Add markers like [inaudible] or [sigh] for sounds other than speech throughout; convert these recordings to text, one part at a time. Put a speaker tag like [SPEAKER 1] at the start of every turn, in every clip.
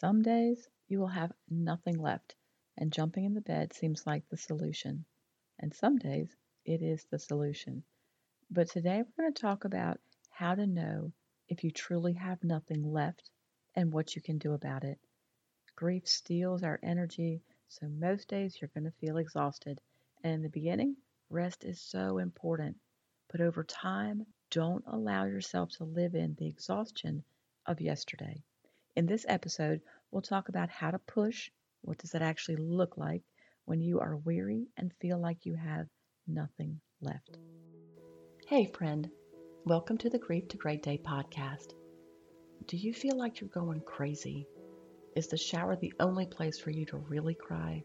[SPEAKER 1] Some days you will have nothing left, and jumping in the bed seems like the solution. And some days it is the solution. But today we're going to talk about how to know if you truly have nothing left and what you can do about it. Grief steals our energy, so most days you're going to feel exhausted. And in the beginning, rest is so important. But over time, don't allow yourself to live in the exhaustion of yesterday. In this episode, we'll talk about how to push. What does that actually look like when you are weary and feel like you have nothing left? Hey, friend. Welcome to the Grief to Great Day podcast. Do you feel like you're going crazy? Is the shower the only place for you to really cry?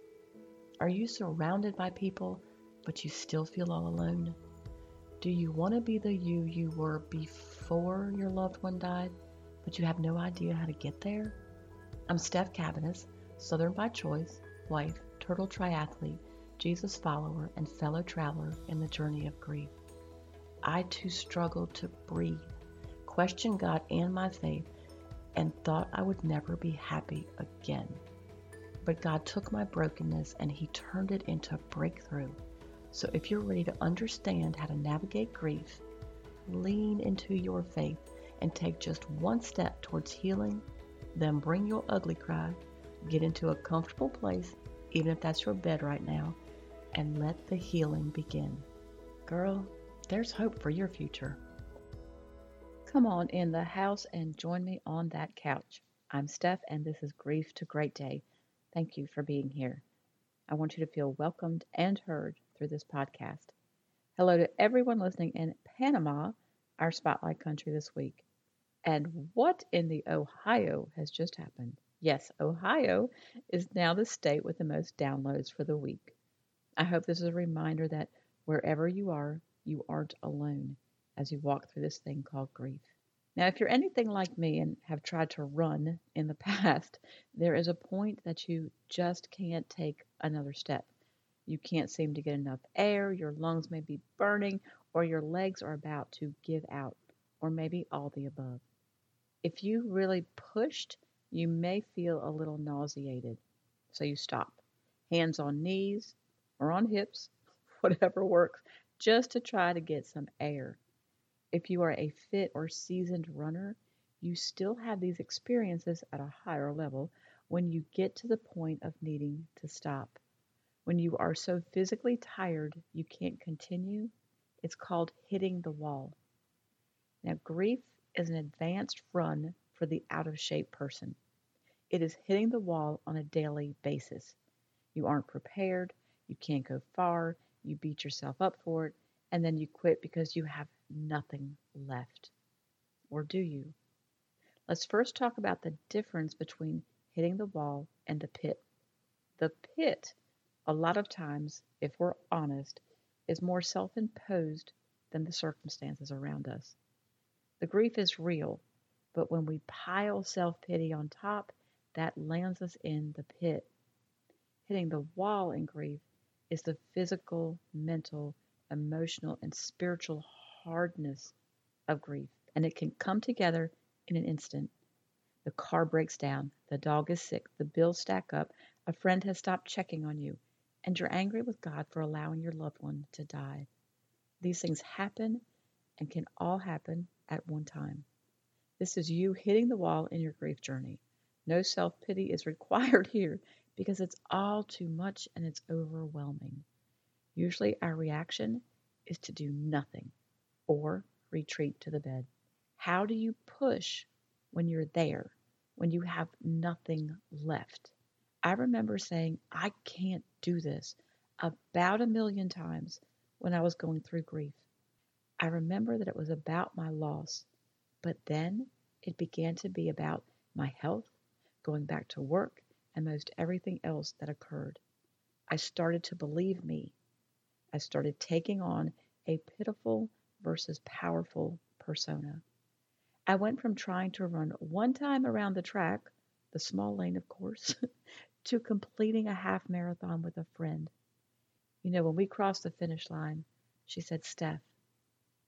[SPEAKER 1] Are you surrounded by people, but you still feel all alone? Do you want to be the you you were before your loved one died? But you have no idea how to get there? I'm Steph Cabanis, Southern by choice, wife, turtle triathlete, Jesus follower, and fellow traveler in the journey of grief. I too struggled to breathe, questioned God and my faith, and thought I would never be happy again. But God took my brokenness and He turned it into a breakthrough. So if you're ready to understand how to navigate grief, lean into your faith and take just one step towards healing, then bring your ugly cry, get into a comfortable place, even if that's your bed right now, and let the healing begin. Girl, there's hope for your future. Come on in the house and join me on that couch. I'm Steph, and this is Grief to Great Day. Thank you for being here. I want you to feel welcomed and heard through this podcast. Hello to everyone listening in Panama, our spotlight country this week. And what in the Ohio has just happened? Yes, Ohio is now the state with the most downloads for the week. I hope this is a reminder that wherever you are, you aren't alone as you walk through this thing called grief. Now, if you're anything like me and have tried to run in the [laughs] past, there is a point that you just can't take another step. You can't seem to get enough air, your lungs may be burning, or your legs are about to give out, or maybe all the above. If you really pushed, you may feel a little nauseated. So you stop. Hands on knees or on hips, [laughs] whatever works, just to try to get some air. If you are a fit or seasoned runner, you still have these experiences at a higher level when you get to the point of needing to stop. When you are so physically tired you can't continue, it's called hitting the wall. Now, grief is an advanced run for the out of shape person. It is hitting the wall on a daily basis. You aren't prepared, you can't go far, you beat yourself up for it, and then you quit because you have nothing left. Or do you? Let's first talk about the difference between hitting the wall and the pit. The pit, a lot of times, if we're honest, is more self imposed than the circumstances around us. The grief is real, but when we pile self pity on top, that lands us in the pit. Hitting the wall in grief is the physical, mental, emotional, and spiritual hardness of grief, and it can come together in an instant. The car breaks down, the dog is sick, the bills stack up, a friend has stopped checking on you, and you're angry with God for allowing your loved one to die. These things happen and can all happen at one time. This is you hitting the wall in your grief journey. No self pity is [laughs] required here because it's all too much and it's overwhelming. Usually, our reaction is to do nothing or retreat to the bed. How do you push when you're there, when you have nothing left? I remember saying, I can't do this about a million times when I was going through grief. I remember that it was about my loss, but then it began to be about my health, going back to work, and most everything else that occurred. I started to believe me. I started taking on a pitiful versus powerful persona. I went from trying to run one time around the track, the small lane, of course, [laughs] to completing a half marathon with a friend. You know, when we crossed the finish line, she said, Steph,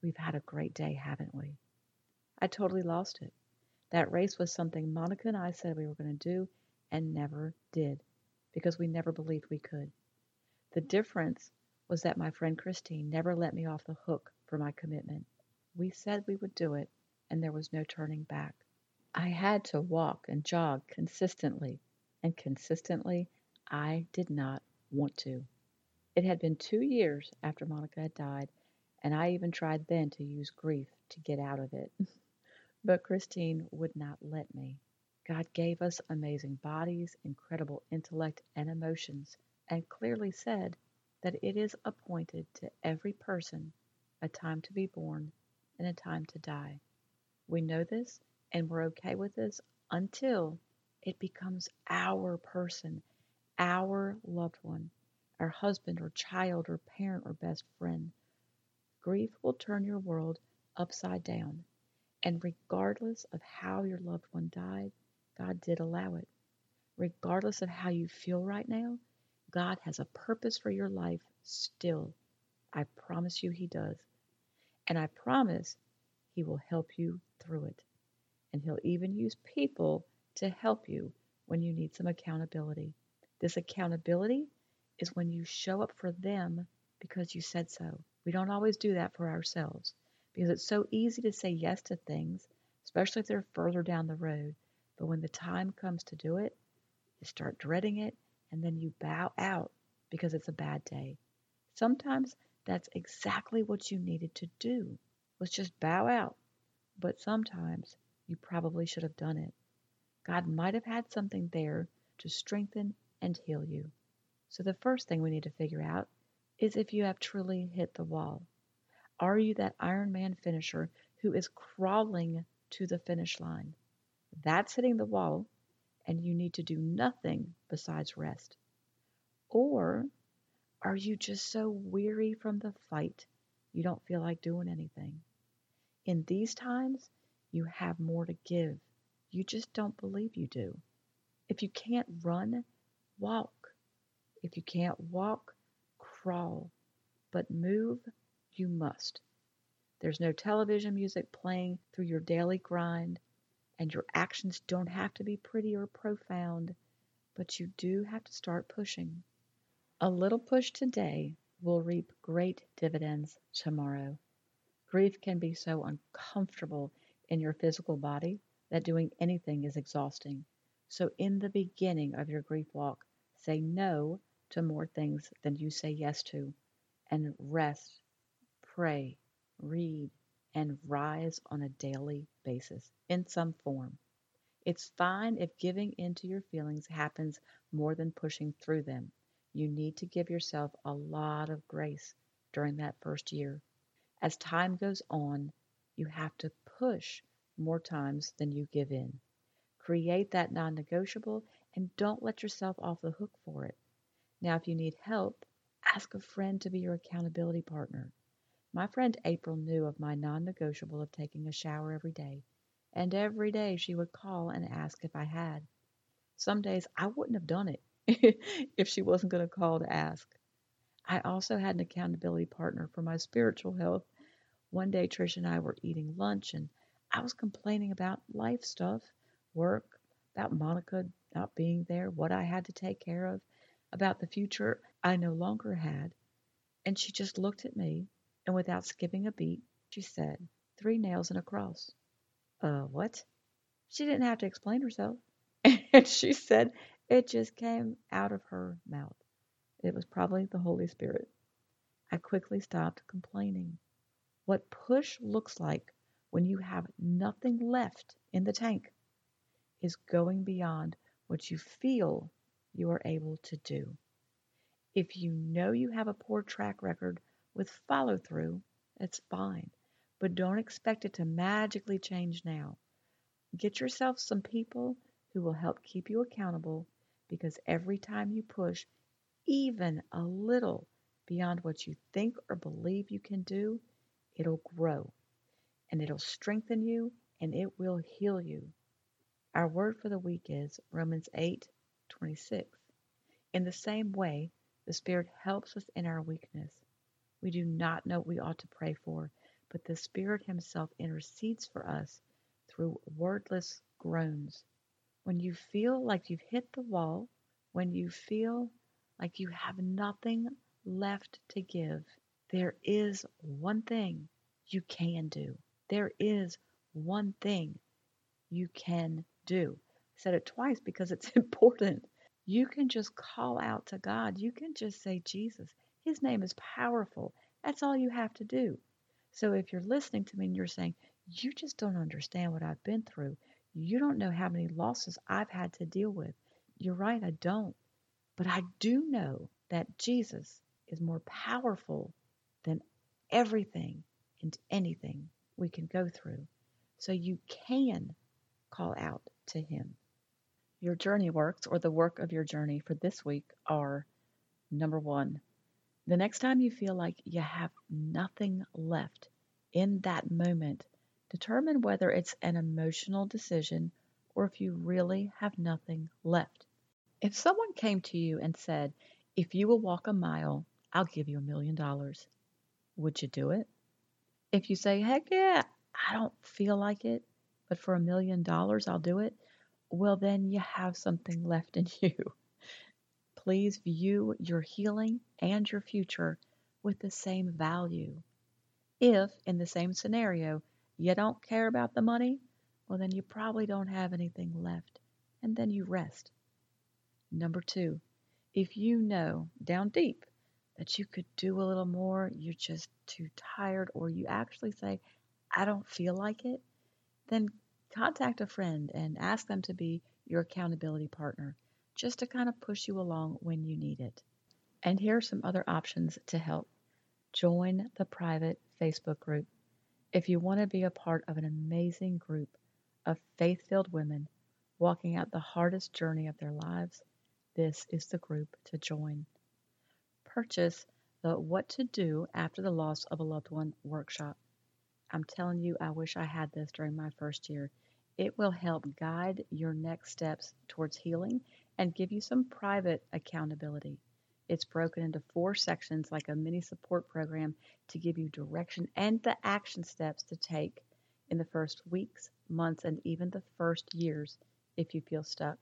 [SPEAKER 1] We've had a great day, haven't we? I totally lost it. That race was something Monica and I said we were going to do and never did because we never believed we could. The difference was that my friend Christine never let me off the hook for my commitment. We said we would do it, and there was no turning back. I had to walk and jog consistently, and consistently I did not want to. It had been two years after Monica had died, and I even tried then to use grief to get out of it. [laughs] but Christine would not let me. God gave us amazing bodies, incredible intellect, and emotions, and clearly said that it is appointed to every person a time to be born and a time to die. We know this and we're okay with this until it becomes our person, our loved one, our husband or child or parent or best friend. Grief will turn your world upside down. And regardless of how your loved one died, God did allow it. Regardless of how you feel right now, God has a purpose for your life still. I promise you He does. And I promise He will help you through it. And He'll even use people to help you when you need some accountability. This accountability is when you show up for them because you said so. We don't always do that for ourselves because it's so easy to say yes to things, especially if they're further down the road. But when the time comes to do it, you start dreading it and then you bow out because it's a bad day. Sometimes that's exactly what you needed to do was just bow out. But sometimes you probably should have done it. God might have had something there to strengthen and heal you. So the first thing we need to figure out is if you have truly hit the wall. Are you that Ironman finisher who is crawling to the finish line? That's hitting the wall, and you need to do nothing besides rest. Or are you just so weary from the fight you don't feel like doing anything? In these times, you have more to give. You just don't believe you do. If you can't run, walk. If you can't walk, crawl. But move, you must. There's no television music playing through your daily grind, and your actions don't have to be pretty or profound, but you do have to start pushing. A little push today will reap great dividends tomorrow. Grief can be so uncomfortable in your physical body that doing anything is exhausting. So, in the beginning of your grief walk, say no to more things than you say yes to, and rest, pray, read, and rise on a daily basis in some form. It's fine if giving into your feelings happens more than pushing through them. You need to give yourself a lot of grace during that first year. As time goes on, you have to push more times than you give in. Create that non negotiable and don't let yourself off the hook for it. Now, if you need help, ask a friend to be your accountability partner. My friend April knew of my non negotiable of taking a shower every day, and every day she would call and ask if I had. Some days I wouldn't have done it [laughs] if she wasn't going to call to ask. I also had an accountability partner for my spiritual health. One day, Trish and I were eating lunch, and I was complaining about life stuff, work, about Monica not being there, what I had to take care of, about the future I no longer had. And she just looked at me, and without skipping a beat, she said, Three nails and a cross. Uh, what? She didn't have to explain herself. [laughs] And she said, it just came out of her mouth. It was probably the Holy Spirit. I quickly stopped complaining. What push looks like when you have nothing left in the tank is going beyond what you feel you are able to do. If you know you have a poor track record with follow through, it's fine, but don't expect it to magically change now. Get yourself some people who will help keep you accountable because every time you push even a little beyond what you think or believe you can do, it'll grow and it'll strengthen you and it will heal you. Our word for the week is Romans 8 26. In the same way, the Spirit helps us in our weakness. We do not know what we ought to pray for, but the Spirit Himself intercedes for us through wordless groans. When you feel like you've hit the wall, when you feel like you have nothing left to give, there is one thing you can do. There is one thing you can do. Said it twice because it's [laughs] important. You can just call out to God. You can just say, Jesus, His name is powerful. That's all you have to do. So if you're listening to me and you're saying, you just don't understand what I've been through, you don't know how many losses I've had to deal with. You're right, I don't. But I do know that Jesus is more powerful than everything and anything we can go through. So you can call out to Him. Your journey works or the work of your journey for this week are number one, the next time you feel like you have nothing left in that moment, determine whether it's an emotional decision or if you really have nothing left. If someone came to you and said, If you will walk a mile, I'll give you a million dollars, would you do it? If you say, Heck yeah, I don't feel like it, but for a million dollars I'll do it, well, then you have something left in [laughs] you. Please view your healing and your future with the same value. If, in the same scenario, you don't care about the money, well, then you probably don't have anything left, and then you rest. Number two, if you know down deep that you could do a little more, you're just too tired, or you actually say, I don't feel like it, then contact a friend and ask them to be your accountability partner, just to kind of push you along when you need it. And here are some other options to help. Join the private Facebook group. If you want to be a part of an amazing group of faith filled women walking out the hardest journey of their lives, this is the group to join. Purchase the What to Do After the Loss of a Loved One workshop. I'm telling you, I wish I had this during my first year. It will help guide your next steps towards healing and give you some private accountability. It's broken into four sections like a mini support program to give you direction and the action steps to take in the first weeks, months, and even the first years if you feel stuck.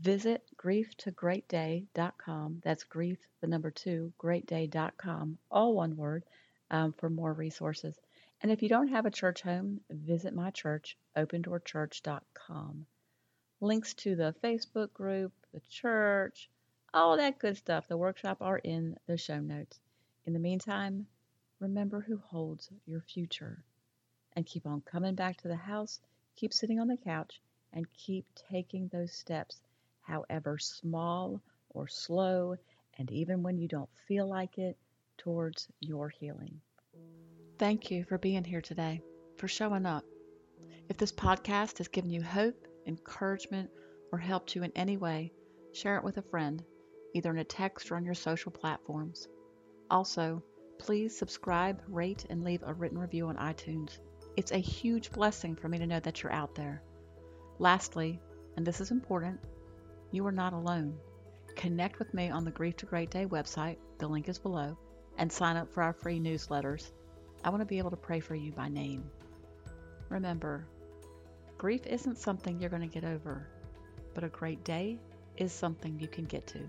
[SPEAKER 1] Visit grieftogreatday.com. That's grief, the number two, greatday.com, all one word, um, for more resources. And if you don't have a church home, visit my church, opendoorchurch.com. Links to the Facebook group, the church, all that good stuff, the workshop are in the show notes. In the meantime, remember who holds your future and keep on coming back to the house, keep sitting on the couch, and keep taking those steps, however small or slow, and even when you don't feel like it, towards your healing. Thank you for being here today, for showing up. If this podcast has given you hope, encouragement, or helped you in any way, share it with a friend, either in a text or on your social platforms. Also, please subscribe, rate, and leave a written review on iTunes. It's a huge blessing for me to know that you're out there. Lastly, and this is important, you are not alone. Connect with me on the Grief to Great Day website, the link is below, and sign up for our free newsletters. I want to be able to pray for you by name. Remember, grief isn't something you're going to get over, but a great day is something you can get to.